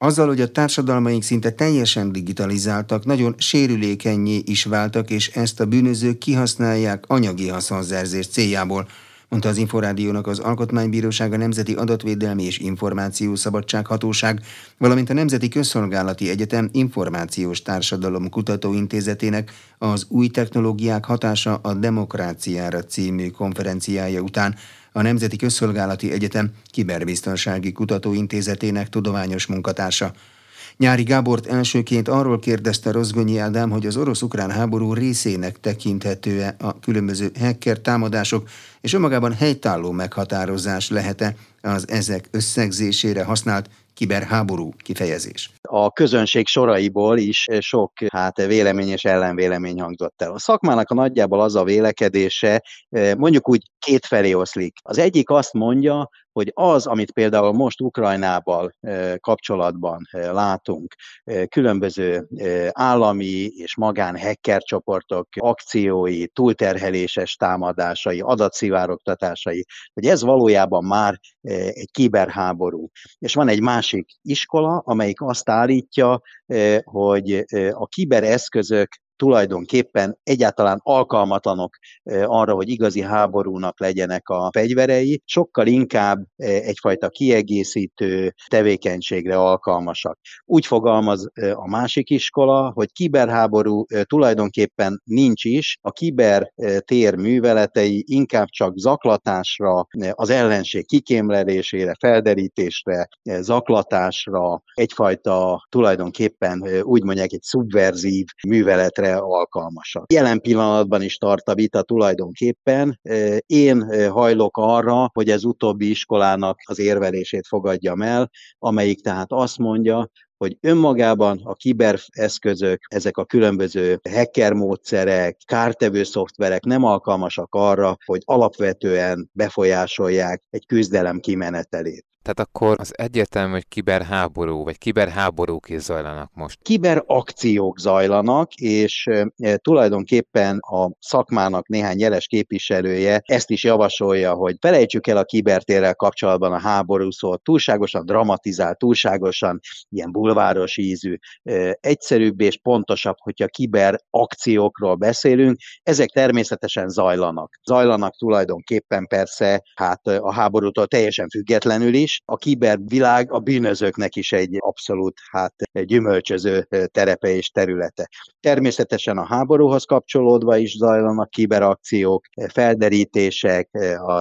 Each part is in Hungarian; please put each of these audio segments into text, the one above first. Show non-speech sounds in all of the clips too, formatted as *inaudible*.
Azzal, hogy a társadalmaink szinte teljesen digitalizáltak, nagyon sérülékenyé is váltak, és ezt a bűnözők kihasználják anyagi haszonzerzés céljából, mondta az Inforádiónak az Alkotmánybíróság, a Nemzeti Adatvédelmi és Információszabadság Hatóság, valamint a Nemzeti Közszolgálati Egyetem Információs Társadalom Kutatóintézetének az új technológiák hatása a demokráciára című konferenciája után, a Nemzeti Közszolgálati Egyetem Kiberbiztonsági Kutatóintézetének tudományos munkatársa. Nyári Gábort elsőként arról kérdezte Rozgonyi Ádám, hogy az orosz-ukrán háború részének tekinthető-e a különböző hacker támadások, és önmagában helytálló meghatározás lehet-e az ezek összegzésére használt kiberháború kifejezés. A közönség soraiból is sok hát vélemény és ellenvélemény hangzott el. A szakmának a nagyjából az a vélekedése, mondjuk úgy két felé oszlik. Az egyik azt mondja, hogy az, amit például most Ukrajnával kapcsolatban látunk, különböző állami és magán hacker csoportok akciói, túlterheléses támadásai, adatszivárogtatásai, hogy ez valójában már egy kiberháború. És van egy másik iskola, amelyik azt állítja, hogy a kibereszközök tulajdonképpen egyáltalán alkalmatlanok arra, hogy igazi háborúnak legyenek a fegyverei, sokkal inkább egyfajta kiegészítő tevékenységre alkalmasak. Úgy fogalmaz a másik iskola, hogy kiberháború tulajdonképpen nincs is, a kibertér műveletei inkább csak zaklatásra, az ellenség kikémlelésére, felderítésre, zaklatásra, egyfajta tulajdonképpen úgy mondják egy szubverzív műveletre erre alkalmasak. Jelen pillanatban is tart a vita tulajdonképpen. Én hajlok arra, hogy ez utóbbi iskolának az érvelését fogadjam el, amelyik tehát azt mondja, hogy önmagában a kibereszközök, ezek a különböző hacker módszerek, kártevő szoftverek nem alkalmasak arra, hogy alapvetően befolyásolják egy küzdelem kimenetelét. Tehát akkor az egyértelmű, hogy kiberháború, vagy kiberháborúk is zajlanak most. Kiberakciók zajlanak, és e, tulajdonképpen a szakmának néhány jeles képviselője ezt is javasolja, hogy felejtsük el a kibertérrel kapcsolatban a háború szót, túlságosan dramatizált, túlságosan ilyen bulváros ízű, egyszerűbb és pontosabb, hogyha kiberakciókról beszélünk, ezek természetesen zajlanak. Zajlanak tulajdonképpen persze hát a háborútól teljesen függetlenül is, a kibervilág a bűnözőknek is egy abszolút hát gyümölcsöző terepe és területe. Természetesen a háborúhoz kapcsolódva is zajlanak kiberakciók, felderítések,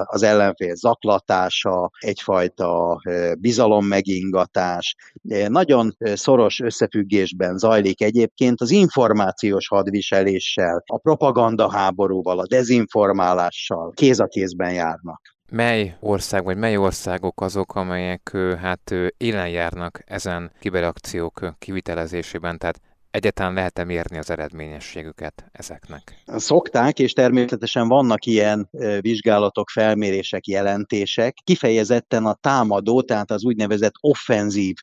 az ellenfél zaklatása, egyfajta bizalommegingatás. Nagyon szoros összefüggésben zajlik egyébként az információs hadviseléssel, a propaganda háborúval, a dezinformálással kéz a kézben járnak mely ország vagy mely országok azok, amelyek hát élen járnak ezen kiberakciók kivitelezésében, tehát egyáltalán lehet-e mérni az eredményességüket ezeknek? Szokták, és természetesen vannak ilyen vizsgálatok, felmérések, jelentések. Kifejezetten a támadó, tehát az úgynevezett offenzív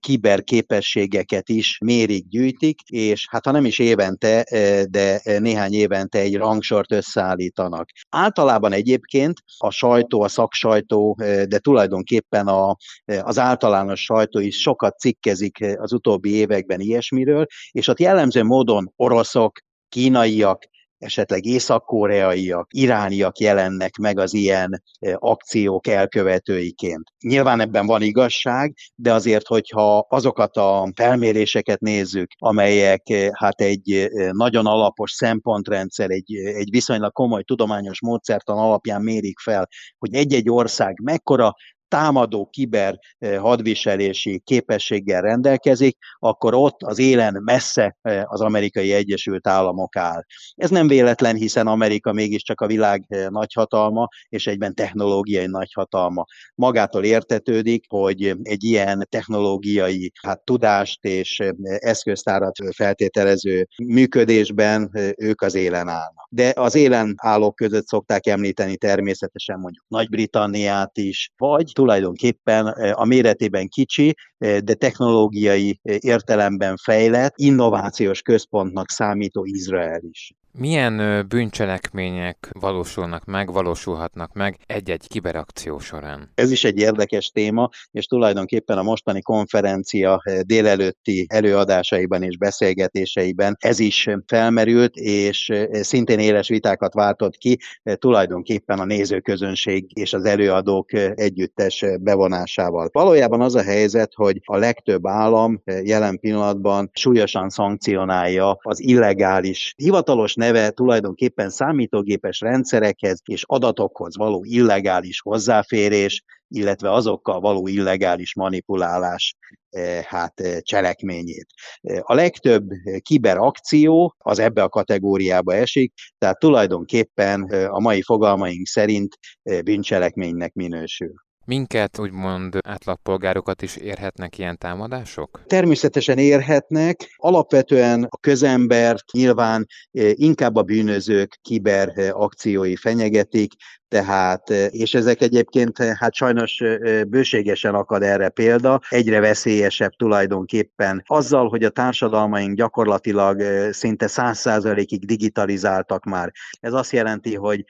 kiberképességeket is mérik, gyűjtik, és hát ha nem is évente, de néhány évente egy rangsort összeállítanak. Általában egyébként a sajtó, a szaksajtó, de tulajdonképpen a, az általános sajtó is sokat cikkezik az utóbbi években ilyesmiről, és ott jellemző módon oroszok, kínaiak, esetleg észak-koreaiak, irániak jelennek meg az ilyen akciók elkövetőiként. Nyilván ebben van igazság, de azért, hogyha azokat a felméréseket nézzük, amelyek hát egy nagyon alapos szempontrendszer, egy, egy viszonylag komoly tudományos módszertan alapján mérik fel, hogy egy-egy ország mekkora támadó kiber eh, hadviselési képességgel rendelkezik, akkor ott az élen messze eh, az amerikai Egyesült Államok áll. Ez nem véletlen, hiszen Amerika mégiscsak a világ eh, nagyhatalma, és egyben technológiai nagyhatalma. Magától értetődik, hogy egy ilyen technológiai hát, tudást és eszköztárat feltételező működésben ők az élen állnak. De az élen állók között szokták említeni természetesen mondjuk Nagy-Britanniát is, vagy tulajdonképpen a méretében kicsi, de technológiai értelemben fejlett, innovációs központnak számító Izrael is. Milyen bűncselekmények valósulnak meg, valósulhatnak meg egy-egy kiberakció során? Ez is egy érdekes téma, és tulajdonképpen a mostani konferencia délelőtti előadásaiban és beszélgetéseiben ez is felmerült, és szintén éles vitákat váltott ki, tulajdonképpen a nézőközönség és az előadók együttes bevonásával. Valójában az a helyzet, hogy a legtöbb állam jelen pillanatban súlyosan szankcionálja az illegális, hivatalos neve tulajdonképpen számítógépes rendszerekhez és adatokhoz való illegális hozzáférés, illetve azokkal való illegális manipulálás eh, hát eh, cselekményét. Eh, a legtöbb kiberakció az ebbe a kategóriába esik, tehát tulajdonképpen a mai fogalmaink szerint bűncselekménynek minősül. Minket, úgymond átlagpolgárokat is érhetnek ilyen támadások? Természetesen érhetnek. Alapvetően a közembert nyilván inkább a bűnözők kiber akciói fenyegetik, tehát, és ezek egyébként hát sajnos bőségesen akad erre példa, egyre veszélyesebb tulajdonképpen azzal, hogy a társadalmaink gyakorlatilag szinte száz százalékig digitalizáltak már. Ez azt jelenti, hogy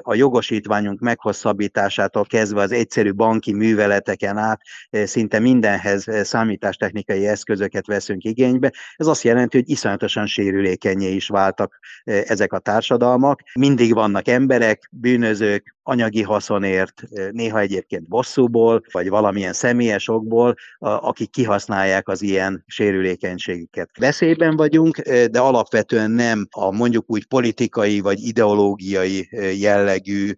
a jogosítványunk meghosszabbításától kezdve az egyszerű banki műveleteken át szinte mindenhez számítástechnikai eszközöket veszünk igénybe. Ez azt jelenti, hogy iszonyatosan sérülékenyé is váltak ezek a társadalmak. Mindig vannak emberek, bűnözők, ők anyagi haszonért, néha egyébként bosszúból, vagy valamilyen személyes okból, akik kihasználják az ilyen sérülékenységüket. Veszélyben vagyunk, de alapvetően nem a mondjuk úgy politikai vagy ideológiai jellegű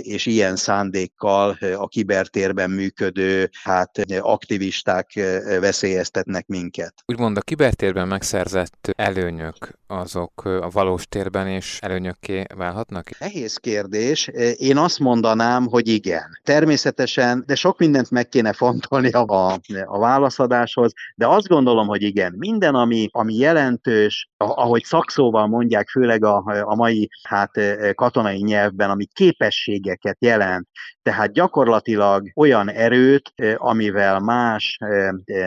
és ilyen szándékkal a kibertérben működő hát aktivisták veszélyeztetnek minket. Úgymond a kibertérben megszerzett előnyök azok a valós térben is előnyökké válhatnak? Nehéz kérdés. Én azt mondanám, hogy igen. Természetesen, de sok mindent meg kéne fontolni a, a válaszadáshoz, de azt gondolom, hogy igen. Minden, ami, ami jelentős, ahogy szakszóval mondják, főleg a, a mai hát, katonai nyelvben, ami képességeket jelent, tehát gyakorlatilag olyan erőt, amivel más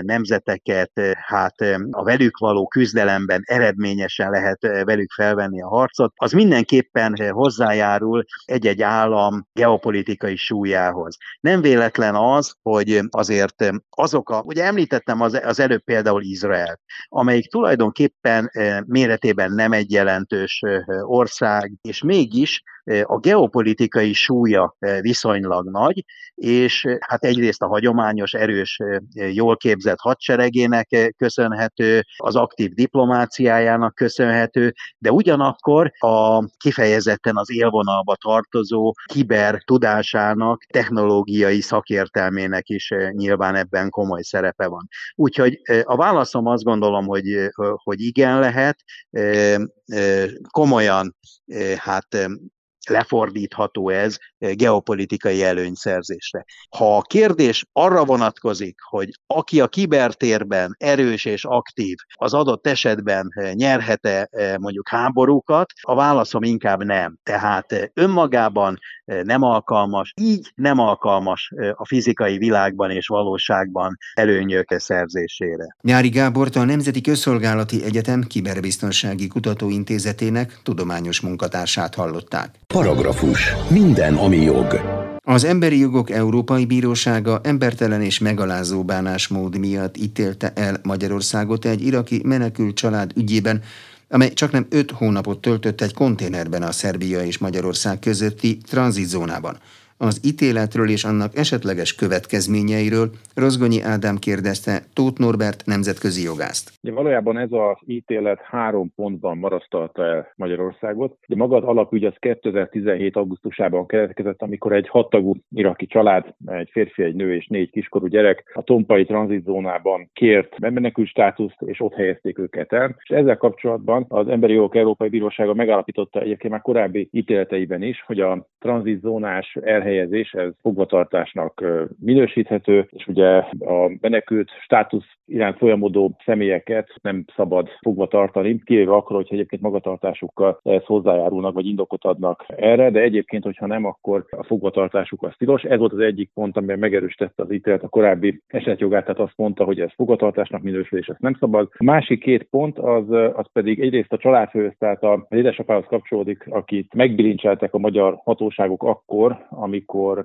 nemzeteket hát a velük való küzdelemben eredményesen lehet velük felvenni a harcot, az mindenképpen hozzájárul egy-egy állam geopolitikai súlyához. Nem véletlen az, hogy azért azok a, ugye említettem az, az előbb például Izrael, amelyik tulajdonképpen méretében nem egy jelentős ország, és mégis a geopolitikai súlya viszonylag nagy, és hát egyrészt a hagyományos, erős, jól képzett hadseregének köszönhető, az aktív diplomáciájának köszönhető, de ugyanakkor a kifejezetten az élvonalba tartozó kiber tudásának, technológiai szakértelmének is nyilván ebben komoly szerepe van. Úgyhogy a válaszom azt gondolom, hogy, hogy igen lehet, komolyan hát lefordítható ez geopolitikai előnyszerzésre. Ha a kérdés arra vonatkozik, hogy aki a kibertérben erős és aktív, az adott esetben nyerhet-e mondjuk háborúkat, a válaszom inkább nem. Tehát önmagában nem alkalmas, így nem alkalmas a fizikai világban és valóságban előnyök szerzésére. Nyári Gábort a Nemzeti Közszolgálati Egyetem Kiberbiztonsági Kutatóintézetének tudományos munkatársát hallották. Paragrafus. Minden, ami jog. Az Emberi Jogok Európai Bírósága embertelen és megalázó bánásmód miatt ítélte el Magyarországot egy iraki menekült család ügyében, amely csak nem öt hónapot töltött egy konténerben a Szerbia és Magyarország közötti tranzitzónában. Az ítéletről és annak esetleges következményeiről Rozgonyi Ádám kérdezte Tóth Norbert nemzetközi jogászt. De valójában ez az ítélet három pontban marasztalta el Magyarországot. De maga az alapügy az 2017. augusztusában keletkezett, amikor egy hattagú iraki család, egy férfi, egy nő és négy kiskorú gyerek a Tompai tranzitzónában kért menekült státuszt, és ott helyezték őket el. És ezzel kapcsolatban az Emberi Jogok Európai Bírósága megállapította egyébként már korábbi ítéleteiben is, hogy a tranzitzónás elhelyezés elhelyezés, ez fogvatartásnak minősíthető, és ugye a menekült státusz iránt folyamodó személyeket nem szabad fogva tartani, kivéve akkor, hogyha egyébként magatartásukkal ehhez hozzájárulnak, vagy indokot adnak erre, de egyébként, hogyha nem, akkor a fogvatartásuk az tilos. Ez volt az egyik pont, amiben megerősítette az ítélet a korábbi esetjogát, tehát azt mondta, hogy ez fogvatartásnak minősül, és ezt nem szabad. A másik két pont az, az pedig egyrészt a családfőhöz, tehát az édesapához kapcsolódik, akit megbilincseltek a magyar hatóságok akkor, amikor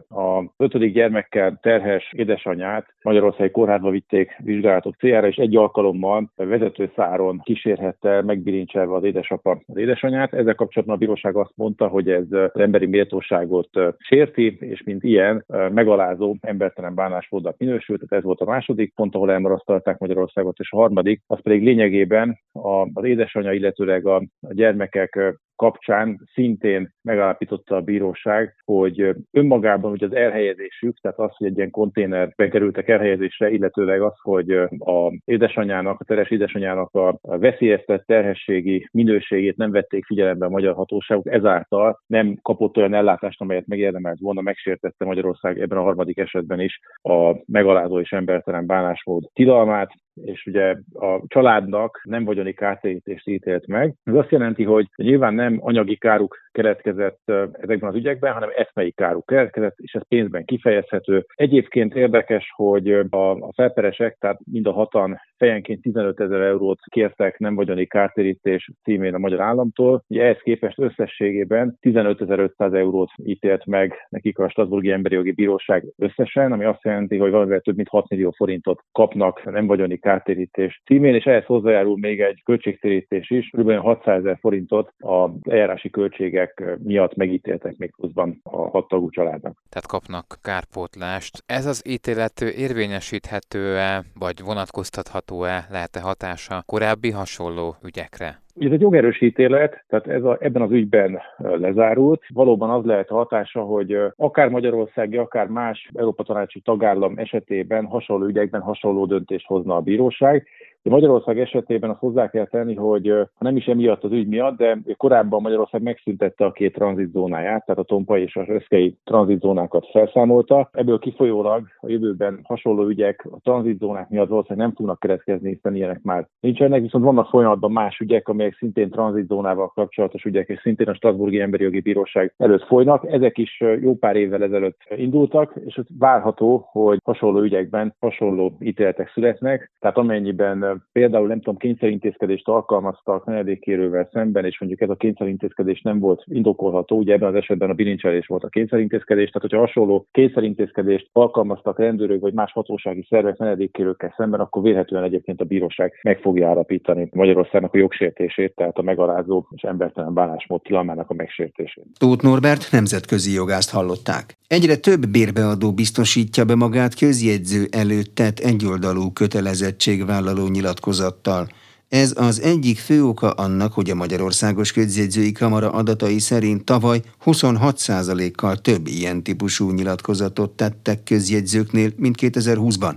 a ötödik gyermekkel terhes édesanyját Magyarországi kórházba vitték vizsgálatok céljára, és egy alkalommal vezetőszáron kísérhette megbilincselve az édesapa az édesanyát. Ezzel kapcsolatban a bíróság azt mondta, hogy ez az emberi méltóságot sérti, és mint ilyen megalázó, embertelen bánásmódnak minősült. Tehát ez volt a második pont, ahol elmarasztalták Magyarországot, és a harmadik, az pedig lényegében az édesanyja, illetőleg a gyermekek kapcsán szintén megállapította a bíróság, hogy önmagában hogy az elhelyezésük, tehát az, hogy egy ilyen konténerbe kerültek elhelyezésre, illetőleg az, hogy a édesanyjának, a teres édesanyjának a veszélyeztett terhességi minőségét nem vették figyelembe a magyar hatóságok, ezáltal nem kapott olyan ellátást, amelyet megérdemelt volna, megsértette Magyarország ebben a harmadik esetben is a megalázó és embertelen bánásmód tilalmát, és ugye a családnak nem vagyoni kártérítést ítélt meg. Ez azt jelenti, hogy nyilván nem anyagi káruk keletkezett ezekben az ügyekben, hanem eszmei káruk keletkezett, és ez pénzben kifejezhető. Egyébként érdekes, hogy a, a felperesek, tehát mind a hatan fejenként 15 ezer eurót kértek nem vagyoni kártérítés címén a magyar államtól. Ugye ehhez képest összességében 15.500 eurót ítélt meg nekik a Strasburgi Emberi Jogi Bíróság összesen, ami azt jelenti, hogy valamivel több mint 6 millió forintot kapnak nem vagyoni kártérítés címén, és ehhez hozzájárul még egy költségtérítés is, kb. 600 ezer forintot az eljárási költségek miatt megítéltek még pluszban a hat tagú családnak. Tehát kapnak kárpótlást. Ez az ítélet érvényesíthető-e, vagy vonatkoztatható-e, lehet-e hatása korábbi hasonló ügyekre? Ez egy jogerős ítélet, tehát ez a, ebben az ügyben lezárult. Valóban az lehet a hatása, hogy akár Magyarországi, akár más Európa Tanácsi tagállam esetében hasonló ügyekben hasonló döntést hozna a bíróság. De Magyarország esetében azt hozzá kell tenni, hogy ha nem is emiatt az ügy miatt, de korábban Magyarország megszüntette a két tranzitzónáját, tehát a Tompai és a Röszkei tranzitzónákat felszámolta. Ebből kifolyólag a jövőben hasonló ügyek a tranzitzónák miatt valószínűleg nem tudnak keletkezni, hiszen ilyenek már nincsenek, viszont vannak folyamatban más ügyek, amelyek szintén tranzitzónával kapcsolatos ügyek, és szintén a Strasburgi Emberi Jogi Bíróság előtt folynak. Ezek is jó pár évvel ezelőtt indultak, és várható, hogy hasonló ügyekben hasonló ítéletek születnek, tehát amennyiben például nem tudom, kényszerintézkedést alkalmaztak menedékkérővel szemben, és mondjuk ez a kényszerintézkedés nem volt indokolható, ugye ebben az esetben a bilincselés volt a kényszerintézkedés, tehát hogyha hasonló kényszerintézkedést alkalmaztak rendőrök vagy más hatósági szervek menedékkérőkkel szemben, akkor vélhetően egyébként a bíróság meg fogja állapítani Magyarországnak a jogsértését, tehát a megalázó és embertelen bánásmód tilalmának a megsértését. Tóth Norbert nemzetközi jogászt hallották. Egyre több bérbeadó biztosítja be magát közjegyző előtt tett egyoldalú kötelezettségvállaló nyilatkozattal. Ez az egyik fő oka annak, hogy a Magyarországos Közjegyzői Kamara adatai szerint tavaly 26%-kal több ilyen típusú nyilatkozatot tettek közjegyzőknél, mint 2020-ban.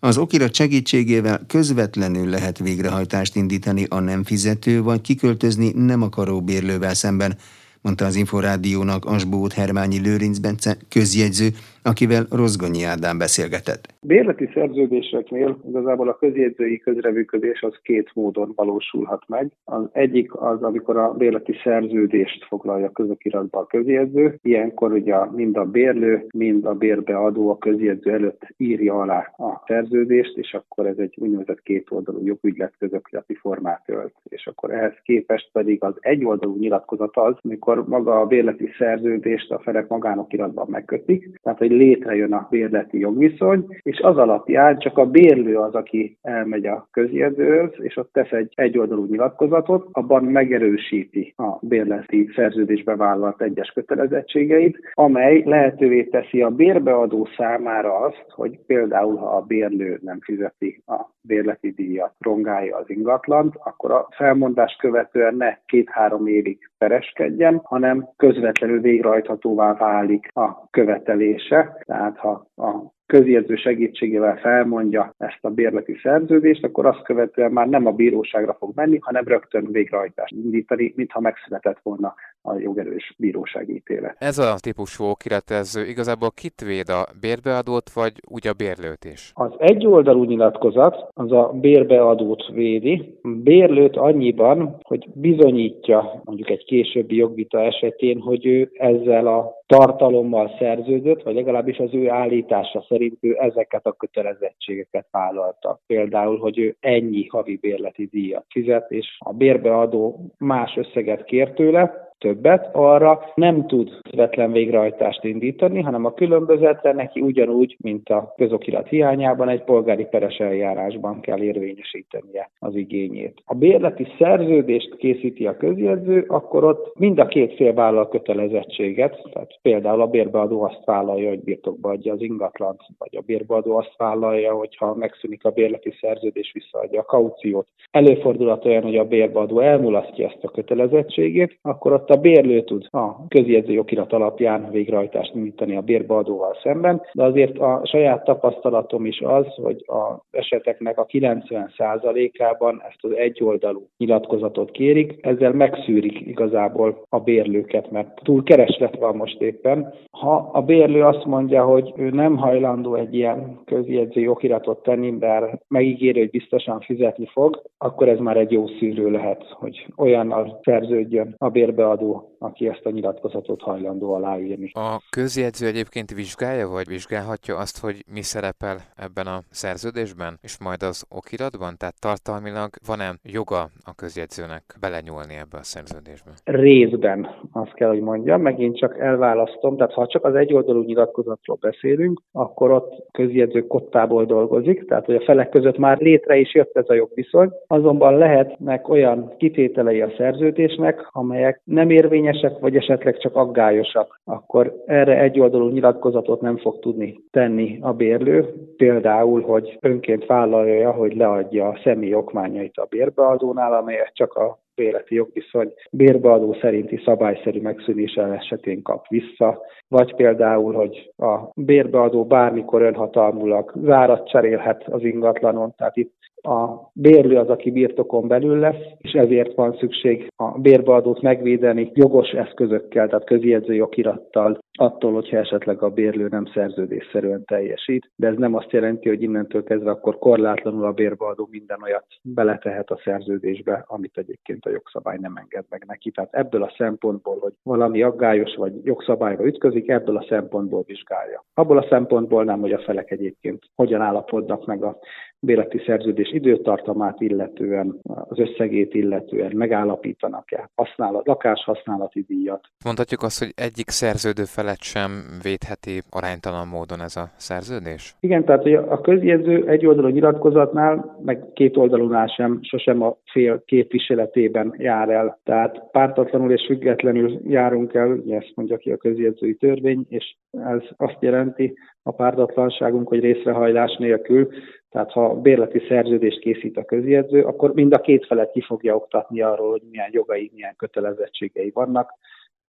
Az okirat segítségével közvetlenül lehet végrehajtást indítani a nem fizető vagy kiköltözni nem akaró bérlővel szemben, mondta az Inforádiónak Asbót Hermányi Lőrinc Bence közjegyző, akivel Rozgonyi Ádám beszélgetett. Bérleti szerződéseknél igazából a közjegyzői közrevűködés az két módon valósulhat meg. Az egyik az, amikor a bérleti szerződést foglalja közokiratba a közjegyző. Ilyenkor ugye mind a bérlő, mind a bérbeadó a közjegyző előtt írja alá a szerződést, és akkor ez egy úgynevezett kétoldalú jogügylet közokirati formát ölt. És akkor ehhez képest pedig az egyoldalú nyilatkozat az, amikor maga a bérleti szerződést a felek magánokiratban megkötik, tehát egy létrejön a bérleti jogviszony, és az alapján csak a bérlő az, aki elmegy a közjegyzőhöz, és ott tesz egy egyoldalú nyilatkozatot, abban megerősíti a bérleti szerződésbe vállalt egyes kötelezettségeit, amely lehetővé teszi a bérbeadó számára azt, hogy például ha a bérlő nem fizeti a bérleti díjat, rongálja az ingatlant, akkor a felmondást követően ne két-három évig pereskedjen, hanem közvetlenül végrehajthatóvá válik a követelése. Tehát ha a közjegyző segítségével felmondja ezt a bérleti szerződést, akkor azt követően már nem a bíróságra fog menni, hanem rögtön végrehajtást indítani, mintha megszületett volna a jogerős bírósági ítélet. Ez a típusú okirat, ez igazából kit véd a bérbeadót, vagy úgy a bérlőt is? Az egyoldalú nyilatkozat az a bérbeadót védi, bérlőt annyiban, hogy bizonyítja mondjuk egy későbbi jogvita esetén, hogy ő ezzel a tartalommal szerződött, vagy legalábbis az ő állítása szerint ő ezeket a kötelezettségeket vállalta. Például, hogy ő ennyi havi bérleti díjat fizet, és a bérbeadó más összeget kér tőle, többet, arra nem tud közvetlen végrehajtást indítani, hanem a különbözetre neki ugyanúgy, mint a közokirat hiányában egy polgári peres eljárásban kell érvényesítenie az igényét. A bérleti szerződést készíti a közjegyző, akkor ott mind a két fél vállal kötelezettséget, tehát például a bérbeadó azt vállalja, hogy birtokba adja az ingatlant, vagy a bérbeadó azt vállalja, hogy ha megszűnik a bérleti szerződés, visszaadja a kauciót. Előfordulhat olyan, hogy a bérbeadó elmulasztja ezt a kötelezettségét, akkor ott a bérlő tud a közjegyző okirat alapján végrehajtást nyújtani a bérbeadóval szemben, de azért a saját tapasztalatom is az, hogy az eseteknek a 90%-ában ezt az egyoldalú nyilatkozatot kérik, ezzel megszűrik igazából a bérlőket, mert túl kereslet van most éppen. Ha a bérlő azt mondja, hogy ő nem hajlandó egy ilyen közjegyző okiratot tenni, bár megígéri, hogy biztosan fizetni fog, akkor ez már egy jó szűrő lehet, hogy olyannal szerződjön a bérbeadó adó, aki ezt a nyilatkozatot hajlandó aláírni. A közjegyző egyébként vizsgálja, vagy vizsgálhatja azt, hogy mi szerepel ebben a szerződésben, és majd az okiratban? Tehát tartalmilag van-e joga a közjegyzőnek belenyúlni ebbe a szerződésbe? Részben, azt kell, hogy mondjam, megint csak elválasztom, tehát ha csak az egyoldalú nyilatkozatról beszélünk, akkor ott közjegyző kottából dolgozik, tehát hogy a felek között már létre is jött ez a jogviszony, azonban lehetnek olyan kitételei a szerződésnek, amelyek nem nem érvényesek, vagy esetleg csak aggályosak, akkor erre egyoldalú nyilatkozatot nem fog tudni tenni a bérlő. Például, hogy önként vállalja, hogy leadja a személy okmányait a bérbeadónál, amelyet csak a bérleti jogviszony bérbeadó szerinti szabályszerű megszűnése esetén kap vissza, vagy például, hogy a bérbeadó bármikor önhatalmulag zárat cserélhet az ingatlanon, tehát itt a bérlő az, aki birtokon belül lesz, és ezért van szükség a bérbeadót megvédeni jogos eszközökkel, tehát közjegyző jogirattal, attól, hogyha esetleg a bérlő nem szerződésszerűen teljesít, de ez nem azt jelenti, hogy innentől kezdve akkor korlátlanul a bérbeadó minden olyat beletehet a szerződésbe, amit egyébként a jogszabály nem enged meg neki. Tehát ebből a szempontból, hogy valami aggályos vagy jogszabályba ütközik, ebből a szempontból vizsgálja. Abból a szempontból nem, hogy a felek egyébként hogyan állapodnak meg a bérleti szerződés időtartamát illetően, az összegét illetően megállapítanak-e használat, lakáshasználati díjat. Mondhatjuk azt, hogy egyik szerződő felet sem védheti aránytalan módon ez a szerződés? Igen, tehát hogy a közjegyző egy oldalú nyilatkozatnál, meg két oldalúnál sem, sosem a fél képviseletében jár el. Tehát pártatlanul és függetlenül járunk el, ezt mondja ki a közjegyzői törvény, és ez azt jelenti, a pártatlanságunk, hogy részrehajlás nélkül tehát ha bérleti szerződést készít a közjegyző, akkor mind a két felet ki fogja oktatni arról, hogy milyen jogai, milyen kötelezettségei vannak.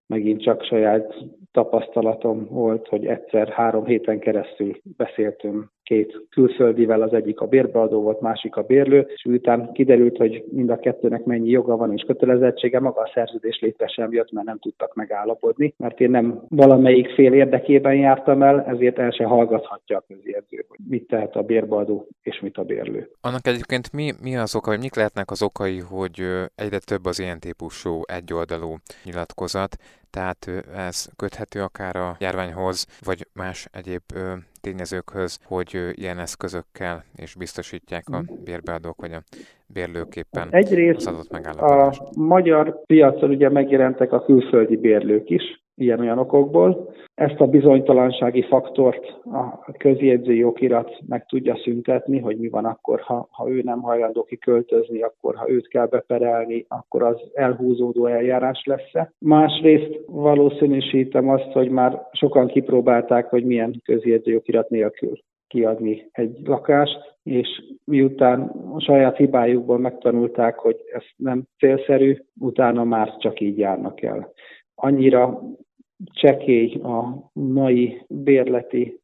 Megint csak saját tapasztalatom volt, hogy egyszer három héten keresztül beszéltünk két külföldivel, az egyik a bérbeadó volt, másik a bérlő, és után kiderült, hogy mind a kettőnek mennyi joga van és kötelezettsége, maga a szerződés létre sem jött, mert nem tudtak megállapodni, mert én nem valamelyik fél érdekében jártam el, ezért el se hallgathatja a közjegyző, hogy mit tehet a bérbeadó és mit a bérlő. Annak egyébként mi, mi az oka, vagy mik lehetnek az okai, hogy egyre több az ilyen típusú egyoldalú nyilatkozat, tehát ez köthető akár a járványhoz, vagy más egyéb tényezőkhöz, hogy ilyen eszközökkel és biztosítják a mhm. bérbeadók vagy a bérlőképpen Egyrészt az adott megállapodást. A magyar piacon ugye megjelentek a külföldi bérlők is, ilyen-olyan okokból. Ezt a bizonytalansági faktort a közjegyzői okirat meg tudja szüntetni, hogy mi van akkor, ha, ha ő nem hajlandó kiköltözni, akkor ha őt kell beperelni, akkor az elhúzódó eljárás lesz-e. Másrészt valószínűsítem azt, hogy már sokan kipróbálták, hogy milyen közjegyzői okirat nélkül kiadni egy lakást, és miután a saját hibájukból megtanulták, hogy ez nem célszerű, utána már csak így járnak el. Annyira csekély a mai bérleti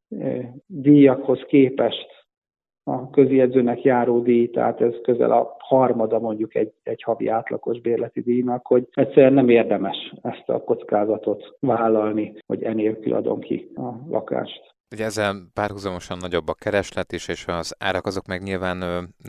díjakhoz képest a közjegyzőnek járó díj, tehát ez közel a harmada mondjuk egy, egy havi átlagos bérleti díjnak, hogy egyszerűen nem érdemes ezt a kockázatot vállalni, hogy enélkül adom ki a lakást. Ugye ezzel párhuzamosan nagyobb a kereslet is, és az árak azok meg nyilván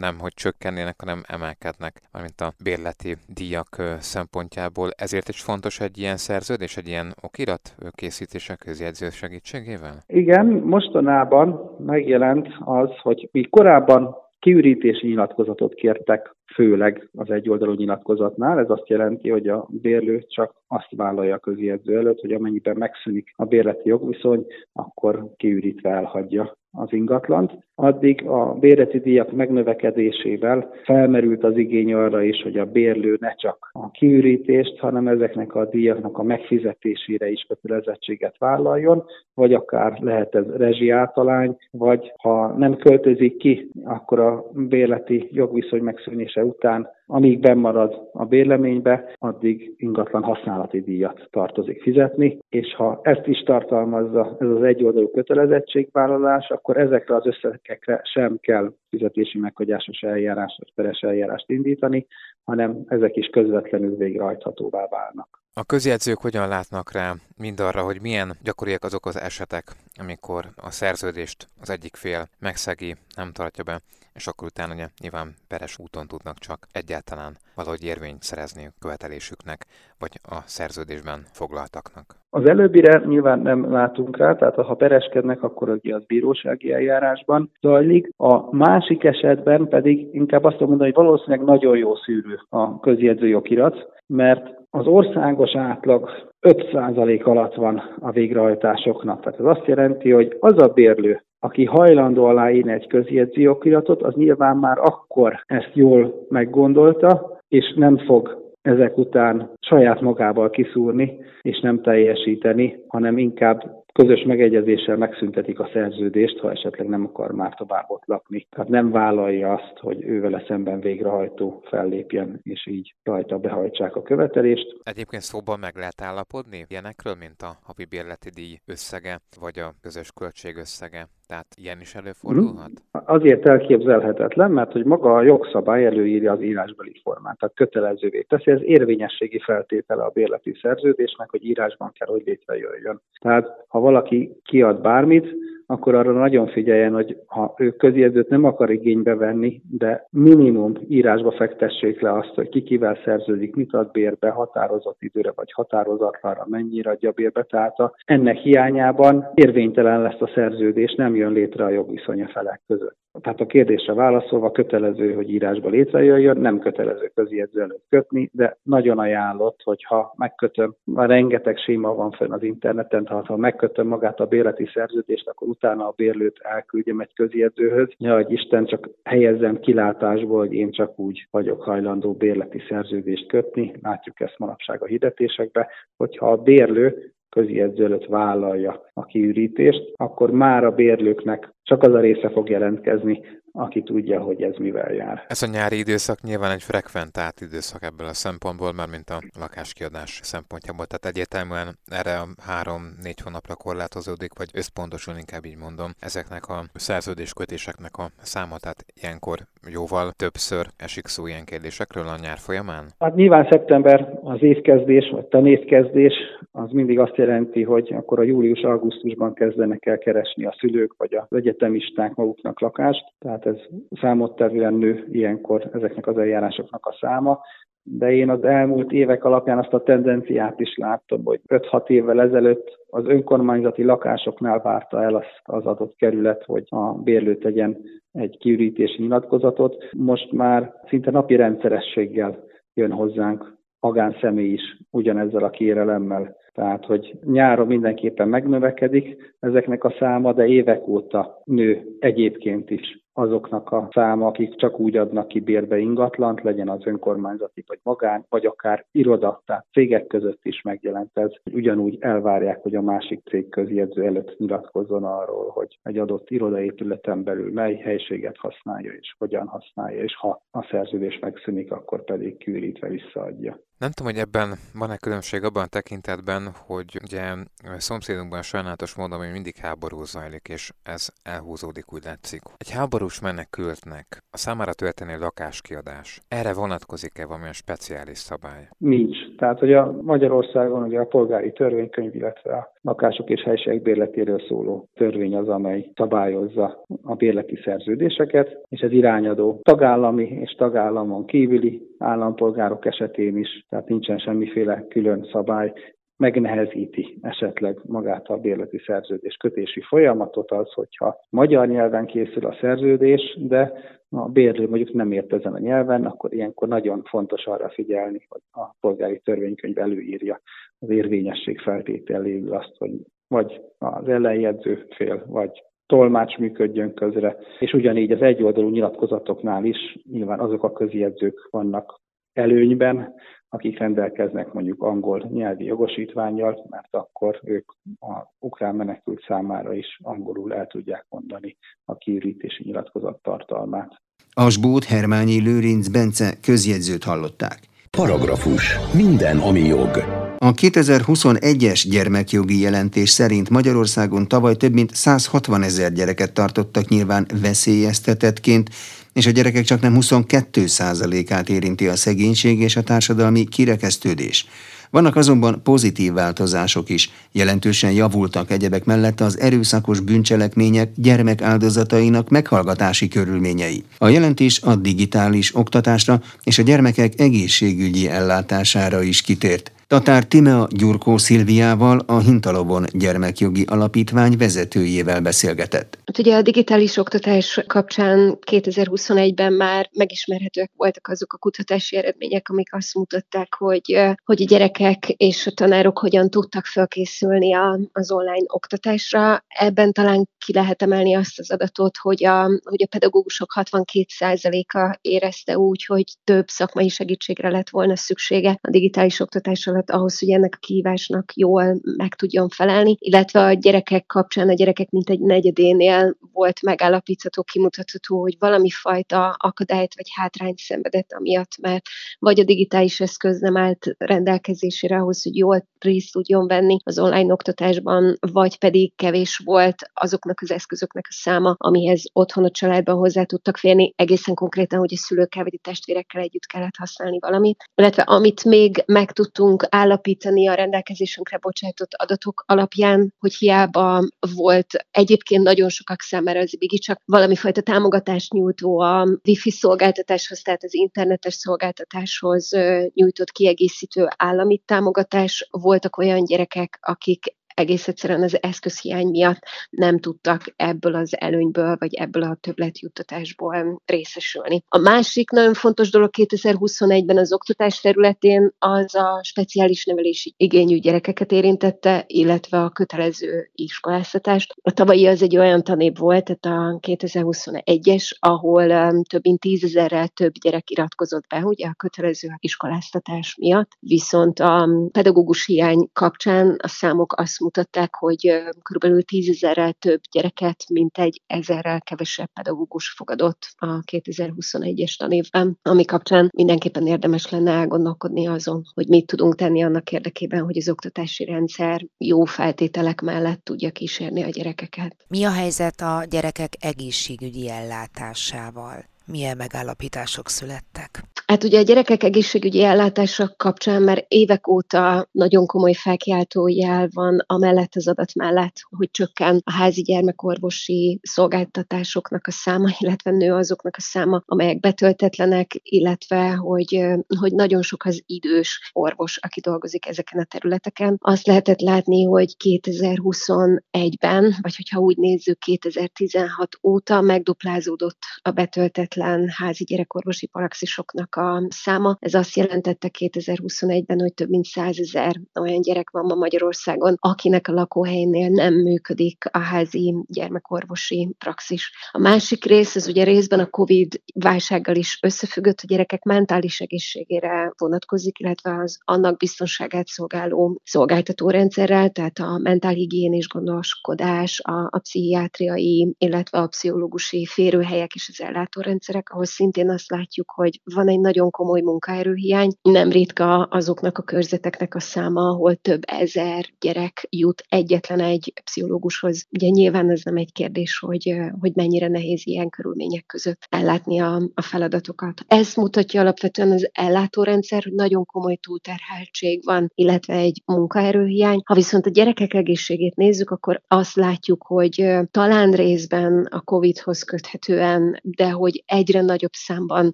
nem, hogy csökkennének, hanem emelkednek, mármint a bérleti díjak szempontjából. Ezért is fontos egy ilyen szerződés, egy ilyen okirat készítése közjegyző segítségével? Igen, mostanában megjelent az, hogy mi korábban kiürítési nyilatkozatot kértek, főleg az egyoldalú nyilatkozatnál. Ez azt jelenti, hogy a bérlő csak azt vállalja a közjegyző előtt, hogy amennyiben megszűnik a bérleti jogviszony, akkor kiürítve elhagyja az ingatlant. Addig a bérleti díjak megnövekedésével felmerült az igény arra is, hogy a bérlő ne csak a kiürítést, hanem ezeknek a díjaknak a megfizetésére is kötelezettséget vállaljon, vagy akár lehet ez rezsiátalány, vagy ha nem költözik ki, akkor a bérleti jogviszony megszűnése után amíg bennmarad a bérleménybe, addig ingatlan használati díjat tartozik fizetni, és ha ezt is tartalmazza ez az egyoldalú kötelezettségvállalás, akkor ezekre az összegekre sem kell fizetési meghagyásos eljárást vagy peres eljárást indítani, hanem ezek is közvetlenül végrehajthatóvá válnak. A közjegyzők hogyan látnak rá? Mindarra, hogy milyen gyakoriak azok az esetek, amikor a szerződést az egyik fél megszegi, nem tartja be, és akkor utána ugye nyilván peres úton tudnak csak egyáltalán valahogy érvényt szerezni követelésüknek, vagy a szerződésben foglaltaknak. Az előbbire nyilván nem látunk rá, tehát ha pereskednek, akkor ugye az bírósági eljárásban zajlik. A másik esetben pedig inkább azt mondom, hogy valószínűleg nagyon jó szűrő a közjegyző jogirat, mert az országos átlag 5% alatt van a végrehajtásoknak. Tehát ez azt jelenti, hogy az a bérlő, aki hajlandó aláírni egy közjegyző okiratot, az nyilván már akkor ezt jól meggondolta, és nem fog ezek után saját magával kiszúrni és nem teljesíteni, hanem inkább közös megegyezéssel megszüntetik a szerződést, ha esetleg nem akar már tovább ott lakni. Tehát nem vállalja azt, hogy ő vele szemben végrehajtó fellépjen, és így rajta behajtsák a követelést. Egyébként szóban meg lehet állapodni ilyenekről, mint a havi bérleti díj összege, vagy a közös költség összege? Tehát ilyen is előfordulhat? Azért elképzelhetetlen, mert hogy maga a jogszabály előírja az írásbeli formát, tehát kötelezővé teszi. Ez érvényességi feltétele a bérleti szerződésnek, hogy írásban kell, hogy létrejöjjön. Tehát ha valaki kiad bármit, akkor arra nagyon figyeljen, hogy ha ő közjegyzőt nem akar igénybe venni, de minimum írásba fektessék le azt, hogy ki kivel szerződik, mit ad bérbe, határozott időre vagy határozatlanra, mennyire adja bérbe. Tehát a, ennek hiányában érvénytelen lesz a szerződés, nem jön létre a jogviszony a felek között. Tehát a kérdésre válaszolva kötelező, hogy írásba létrejöjjön, nem kötelező közjegyző előtt kötni, de nagyon ajánlott, hogyha megkötöm, már rengeteg séma van fenn az interneten, tehát ha megkötöm magát a bérleti szerződést, akkor utána a bérlőt elküldjem egy közjegyzőhöz, ja, hogy Isten csak helyezzem kilátásból, hogy én csak úgy vagyok hajlandó bérleti szerződést kötni, látjuk ezt manapság a hirdetésekbe, hogyha a bérlő közjegyző előtt vállalja a kiürítést, akkor már a bérlőknek csak az a része fog jelentkezni, aki tudja, hogy ez mivel jár. Ez a nyári időszak nyilván egy frekventált időszak ebből a szempontból, már mint a lakáskiadás szempontjából. Tehát egyértelműen erre a három-négy hónapra korlátozódik, vagy összpontosul, inkább így mondom, ezeknek a szerződéskötéseknek a száma, tehát ilyenkor jóval többször esik szó ilyen kérdésekről a nyár folyamán? Hát nyilván szeptember az évkezdés, vagy tanévkezdés, az mindig azt jelenti, hogy akkor a július-augusztusban kezdenek el keresni a szülők, vagy az egyetemisták maguknak lakást. Tehát ez számottevően nő ilyenkor ezeknek az eljárásoknak a száma, de én az elmúlt évek alapján azt a tendenciát is láttam, hogy 5-6 évvel ezelőtt az önkormányzati lakásoknál várta el azt az adott kerület, hogy a bérlő tegyen egy kiürítési nyilatkozatot. Most már szinte napi rendszerességgel jön hozzánk magánszemély is ugyanezzel a kérelemmel. Tehát, hogy nyáron mindenképpen megnövekedik ezeknek a száma, de évek óta nő egyébként is azoknak a száma, akik csak úgy adnak ki bérbe ingatlant, legyen az önkormányzati vagy magán, vagy akár iroda, tehát cégek között is megjelent ez, ugyanúgy elvárják, hogy a másik cég közjegyző előtt nyilatkozzon arról, hogy egy adott irodaépületen belül mely helységet használja és hogyan használja, és ha a szerződés megszűnik, akkor pedig kiürítve visszaadja. Nem tudom, hogy ebben van-e különbség abban a tekintetben, hogy ugye szomszédunkban sajnálatos módon még mindig háború zajlik, és ez elhúzódik, úgy látszik. Egy háborús menekültnek a számára történő lakáskiadás, erre vonatkozik-e valamilyen speciális szabály? Nincs. Tehát, hogy a Magyarországon ugye a polgári törvénykönyv, illetve a lakások és helyiségek bérletéről szóló törvény az, amely szabályozza a bérleti szerződéseket, és ez irányadó tagállami és tagállamon kívüli állampolgárok esetén is, tehát nincsen semmiféle külön szabály, megnehezíti esetleg magát a bérleti szerződés kötési folyamatot az, hogyha magyar nyelven készül a szerződés, de a bérlő mondjuk nem ért ezen a nyelven, akkor ilyenkor nagyon fontos arra figyelni, hogy a polgári törvénykönyv előírja az érvényesség feltételéül azt, hogy vagy az ellenjegyző fél, vagy tolmács működjön közre, és ugyanígy az egyoldalú nyilatkozatoknál is nyilván azok a közjegyzők vannak előnyben, akik rendelkeznek mondjuk angol nyelvi jogosítványjal, mert akkor ők a ukrán menekült számára is angolul el tudják mondani a kiürítési nyilatkozat tartalmát. Asbót Hermányi Lőrinc Bence közjegyzőt hallották. Paragrafus. Minden, ami jog. A 2021-es gyermekjogi jelentés szerint Magyarországon tavaly több mint 160 ezer gyereket tartottak nyilván veszélyeztetettként, és a gyerekek csak nem 22%-át érinti a szegénység és a társadalmi kirekesztődés. Vannak azonban pozitív változások is, jelentősen javultak egyebek mellett az erőszakos bűncselekmények gyermek áldozatainak meghallgatási körülményei. A jelentés a digitális oktatásra és a gyermekek egészségügyi ellátására is kitért. Tatár Timea Gyurkó Szilviával, a Hintalovon Gyermekjogi Alapítvány vezetőjével beszélgetett. Hát ugye a digitális oktatás kapcsán 2021-ben már megismerhetőek voltak azok a kutatási eredmények, amik azt mutatták, hogy, hogy a gyerekek és a tanárok hogyan tudtak felkészülni az online oktatásra. Ebben talán ki lehet emelni azt az adatot, hogy a, hogy a pedagógusok 62%-a érezte úgy, hogy több szakmai segítségre lett volna szüksége a digitális oktatás alatt ahhoz, hogy ennek a kihívásnak jól meg tudjon felelni, illetve a gyerekek kapcsán a gyerekek mint egy negyedénél volt megállapítható, kimutatható, hogy valami fajta akadályt vagy hátrányt szenvedett amiatt, mert vagy a digitális eszköz nem állt rendelkezésére ahhoz, hogy jól részt tudjon venni az online oktatásban, vagy pedig kevés volt azoknak az eszközöknek a száma, amihez otthon a családban hozzá tudtak férni, egészen konkrétan, hogy a szülőkkel vagy a testvérekkel együtt kellett használni valamit. Illetve amit még meg tudtunk állapítani a rendelkezésünkre bocsájtott adatok alapján, hogy hiába volt egyébként nagyon sokak számára az Bigi csak valami fajta támogatást nyújtó a wifi szolgáltatáshoz, tehát az internetes szolgáltatáshoz nyújtott kiegészítő állami támogatás. Voltak olyan gyerekek, akik egész egyszerűen az eszközhiány miatt nem tudtak ebből az előnyből, vagy ebből a többletjuttatásból részesülni. A másik nagyon fontos dolog 2021-ben az oktatás területén az a speciális nevelési igényű gyerekeket érintette, illetve a kötelező iskoláztatást. A tavalyi az egy olyan tanév volt, tehát a 2021-es, ahol um, több mint tízezerrel több gyerek iratkozott be, ugye a kötelező iskoláztatás miatt, viszont a pedagógus hiány kapcsán a számok azt mutatták, hogy körülbelül tízezerrel több gyereket, mint egy ezerrel kevesebb pedagógus fogadott a 2021-es tanévben, ami kapcsán mindenképpen érdemes lenne elgondolkodni azon, hogy mit tudunk tenni annak érdekében, hogy az oktatási rendszer jó feltételek mellett tudja kísérni a gyerekeket. Mi a helyzet a gyerekek egészségügyi ellátásával? Milyen megállapítások születtek? Hát ugye a gyerekek egészségügyi ellátása kapcsán már évek óta nagyon komoly felkiáltó jel van amellett az adat mellett, hogy csökken a házi gyermekorvosi szolgáltatásoknak a száma, *laughs* illetve nő azoknak a száma, amelyek betöltetlenek, illetve hogy, hogy nagyon sok az idős orvos, aki dolgozik ezeken a területeken. Azt lehetett látni, hogy 2021-ben, vagy hogyha úgy nézzük, 2016 óta megduplázódott a betöltetlen házi gyerekorvosi praxisoknak a száma. Ez azt jelentette 2021-ben, hogy több mint 100 ezer olyan gyerek van ma Magyarországon, akinek a lakóhelyénél nem működik a házi gyermekorvosi praxis. A másik rész, ez ugye részben a COVID válsággal is összefüggött, a gyerekek mentális egészségére vonatkozik, illetve az annak biztonságát szolgáló szolgáltatórendszerrel, tehát a mentálhigiénés gondoskodás, a, a pszichiátriai, illetve a pszichológusi férőhelyek és az ellátórendszerek, ahol szintén azt látjuk, hogy van egy nagyon komoly munkaerőhiány. Nem ritka azoknak a körzeteknek a száma, ahol több ezer gyerek jut egyetlen egy pszichológushoz. Ugye nyilván ez nem egy kérdés, hogy, hogy mennyire nehéz ilyen körülmények között ellátni a, a feladatokat. Ez mutatja alapvetően az ellátórendszer, hogy nagyon komoly túlterheltség van, illetve egy munkaerőhiány. Ha viszont a gyerekek egészségét nézzük, akkor azt látjuk, hogy talán részben a COVID-hoz köthetően, de hogy egyre nagyobb számban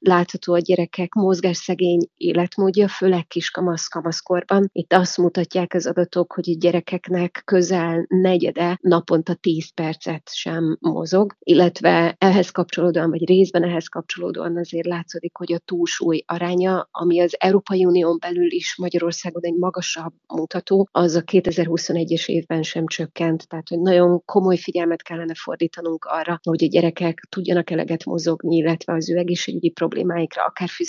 látható a gyerekek mozgásszegény életmódja, főleg kiskamasz kamaszkorban. Itt azt mutatják az adatok, hogy a gyerekeknek közel negyede naponta 10 percet sem mozog, illetve ehhez kapcsolódóan, vagy részben ehhez kapcsolódóan azért látszik, hogy a túlsúly aránya, ami az Európai Unión belül is Magyarországon egy magasabb mutató, az a 2021-es évben sem csökkent, tehát hogy nagyon komoly figyelmet kellene fordítanunk arra, hogy a gyerekek tudjanak eleget mozogni, illetve az ő egészségügyi problémáikra, akár fizikai,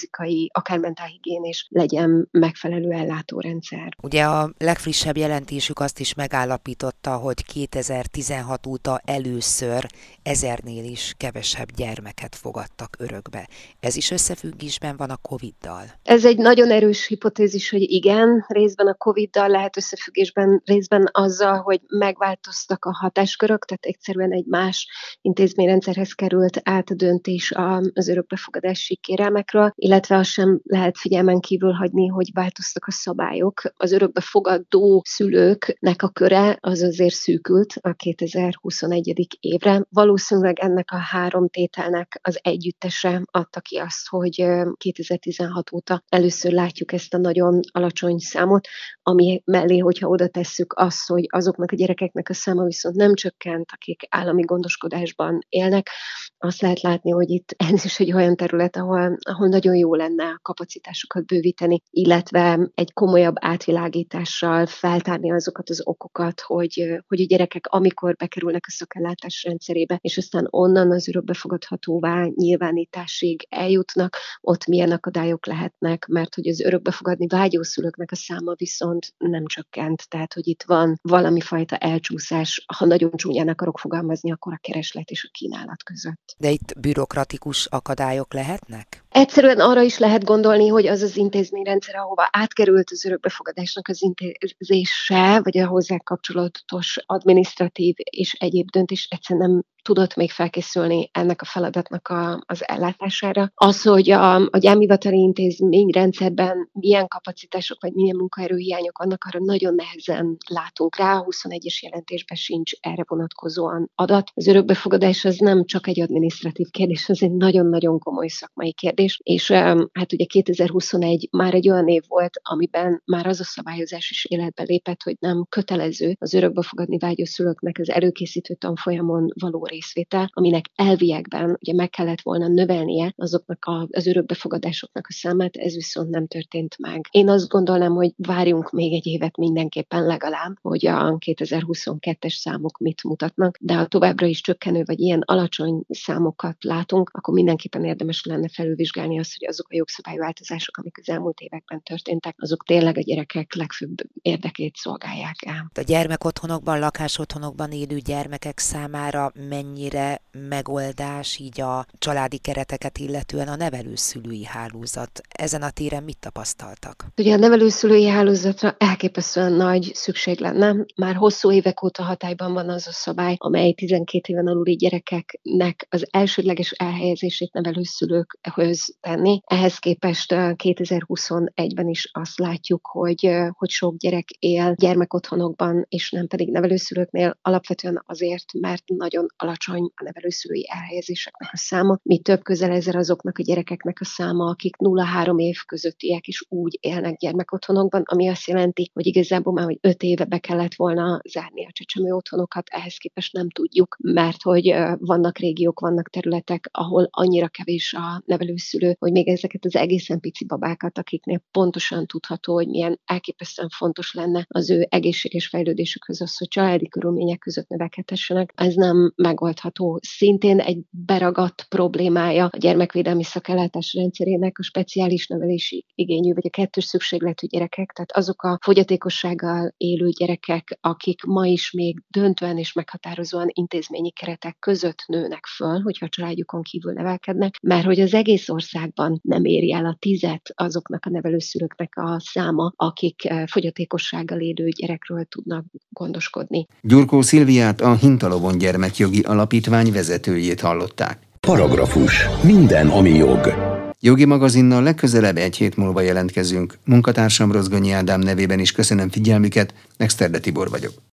akár mentálhigiénés legyen megfelelő ellátórendszer. Ugye a legfrissebb jelentésük azt is megállapította, hogy 2016 óta először ezernél is kevesebb gyermeket fogadtak örökbe. Ez is összefüggésben van a COVID-dal? Ez egy nagyon erős hipotézis, hogy igen, részben a COVID-dal lehet összefüggésben, részben azzal, hogy megváltoztak a hatáskörök, tehát egyszerűen egy más intézményrendszerhez került át a döntés az örökbefogadási kérelmekről, illetve azt sem lehet figyelmen kívül hagyni, hogy változtak a szabályok. Az örökbefogadó szülőknek a köre az azért szűkült a 2021. évre. Valószínűleg ennek a három tételnek az együttese adta ki azt, hogy 2016 óta először látjuk ezt a nagyon alacsony számot, ami mellé, hogyha oda tesszük azt, hogy azoknak a gyerekeknek a száma viszont nem csökkent, akik állami gondoskodásban élnek, azt lehet látni, hogy itt ez is egy olyan terület, ahol, ahol nagyon jó lenne a kapacitásokat bővíteni, illetve egy komolyabb átvilágítással feltárni azokat az okokat, hogy, hogy a gyerekek amikor bekerülnek a szakellátás rendszerébe, és aztán onnan az örökbefogadhatóvá nyilvánításig eljutnak, ott milyen akadályok lehetnek, mert hogy az örökbefogadni vágyó szülőknek a száma viszont nem csökkent, tehát hogy itt van valami fajta elcsúszás, ha nagyon csúnyán akarok fogalmazni, akkor a kereslet és a kínálat között. De itt bürokratikus akadályok lehetnek? Egyszerűen arra is lehet gondolni, hogy az az intézményrendszer, ahova átkerült az örökbefogadásnak az intézése, vagy a hozzá kapcsolatos adminisztratív és egyéb döntés egyszerűen nem tudott még felkészülni ennek a feladatnak a, az ellátására. Az, hogy a, a gyámhivatali intézményrendszerben milyen kapacitások vagy milyen munkaerőhiányok vannak, arra nagyon nehezen látunk rá. A 21-es jelentésben sincs erre vonatkozóan adat. Az örökbefogadás az nem csak egy adminisztratív kérdés, az egy nagyon-nagyon komoly szakmai kérdés, és hát ugye 2021 már egy olyan év volt, amiben már az a szabályozás is életbe lépett, hogy nem kötelező az örökbefogadni vágyó szülőknek az előkészítő tanfolyamon való részvétel, aminek elviekben ugye meg kellett volna növelnie azoknak a, az örökbefogadásoknak a számát, ez viszont nem történt meg. Én azt gondolnám, hogy várjunk még egy évet mindenképpen legalább, hogy a 2022-es számok mit mutatnak, de ha továbbra is csökkenő vagy ilyen alacsony számokat látunk, akkor mindenképpen érdemes lenne felülvizsgálni azt, hogy azok a jogszabályváltozások, amik az elmúlt években történtek, azok tényleg a gyerekek legfőbb érdekét szolgálják el. A gyermekotthonokban, lakásotthonokban élő gyermekek számára mennyire megoldás így a családi kereteket illetően a nevelőszülői hálózat. Ezen a téren mit tapasztaltak? Ugye a nevelőszülői hálózatra elképesztően nagy szükség lenne. Már hosszú évek óta hatályban van az a szabály, amely 12 éven aluli gyerekeknek az elsődleges elhelyezését nevelőszülőkhöz tenni. Ehhez képest 2021-ben is azt látjuk, hogy, hogy sok gyerek él gyermekotthonokban, és nem pedig nevelőszülőknél, alapvetően azért, mert nagyon alacsony a nevelőszülői elhelyezéseknek a száma. Mi több közel ezer azoknak a gyerekeknek a száma, akik 0-3 év közöttiek is úgy élnek gyermekotthonokban, ami azt jelenti, hogy igazából már hogy 5 éve be kellett volna zárni a csecsemő otthonokat, ehhez képest nem tudjuk, mert hogy vannak régiók, vannak területek, ahol annyira kevés a nevelőszülő, hogy még ezeket az egészen pici babákat, akiknél pontosan tudható, hogy milyen elképesztően fontos lenne az ő egészséges fejlődésükhöz az, hogy családi körülmények között növekedhessenek, ez nem meg megoldható. Szintén egy beragadt problémája a gyermekvédelmi szakellátás rendszerének a speciális nevelési igényű, vagy a kettős szükségletű gyerekek, tehát azok a fogyatékossággal élő gyerekek, akik ma is még döntően és meghatározóan intézményi keretek között nőnek föl, hogyha a családjukon kívül nevelkednek, mert hogy az egész országban nem éri el a tizet azoknak a nevelőszülőknek a száma, akik eh, fogyatékossággal élő gyerekről tudnak gondoskodni. Gyurkó Szilviát a Hintalovon Gyermekjogi Alapítvány vezetőjét hallották. Paragrafus. Minden, ami jog. Jogi magazinnal legközelebb egy hét múlva jelentkezünk. Munkatársam Rozgonyi Ádám nevében is köszönöm figyelmüket, Exterde Tibor vagyok.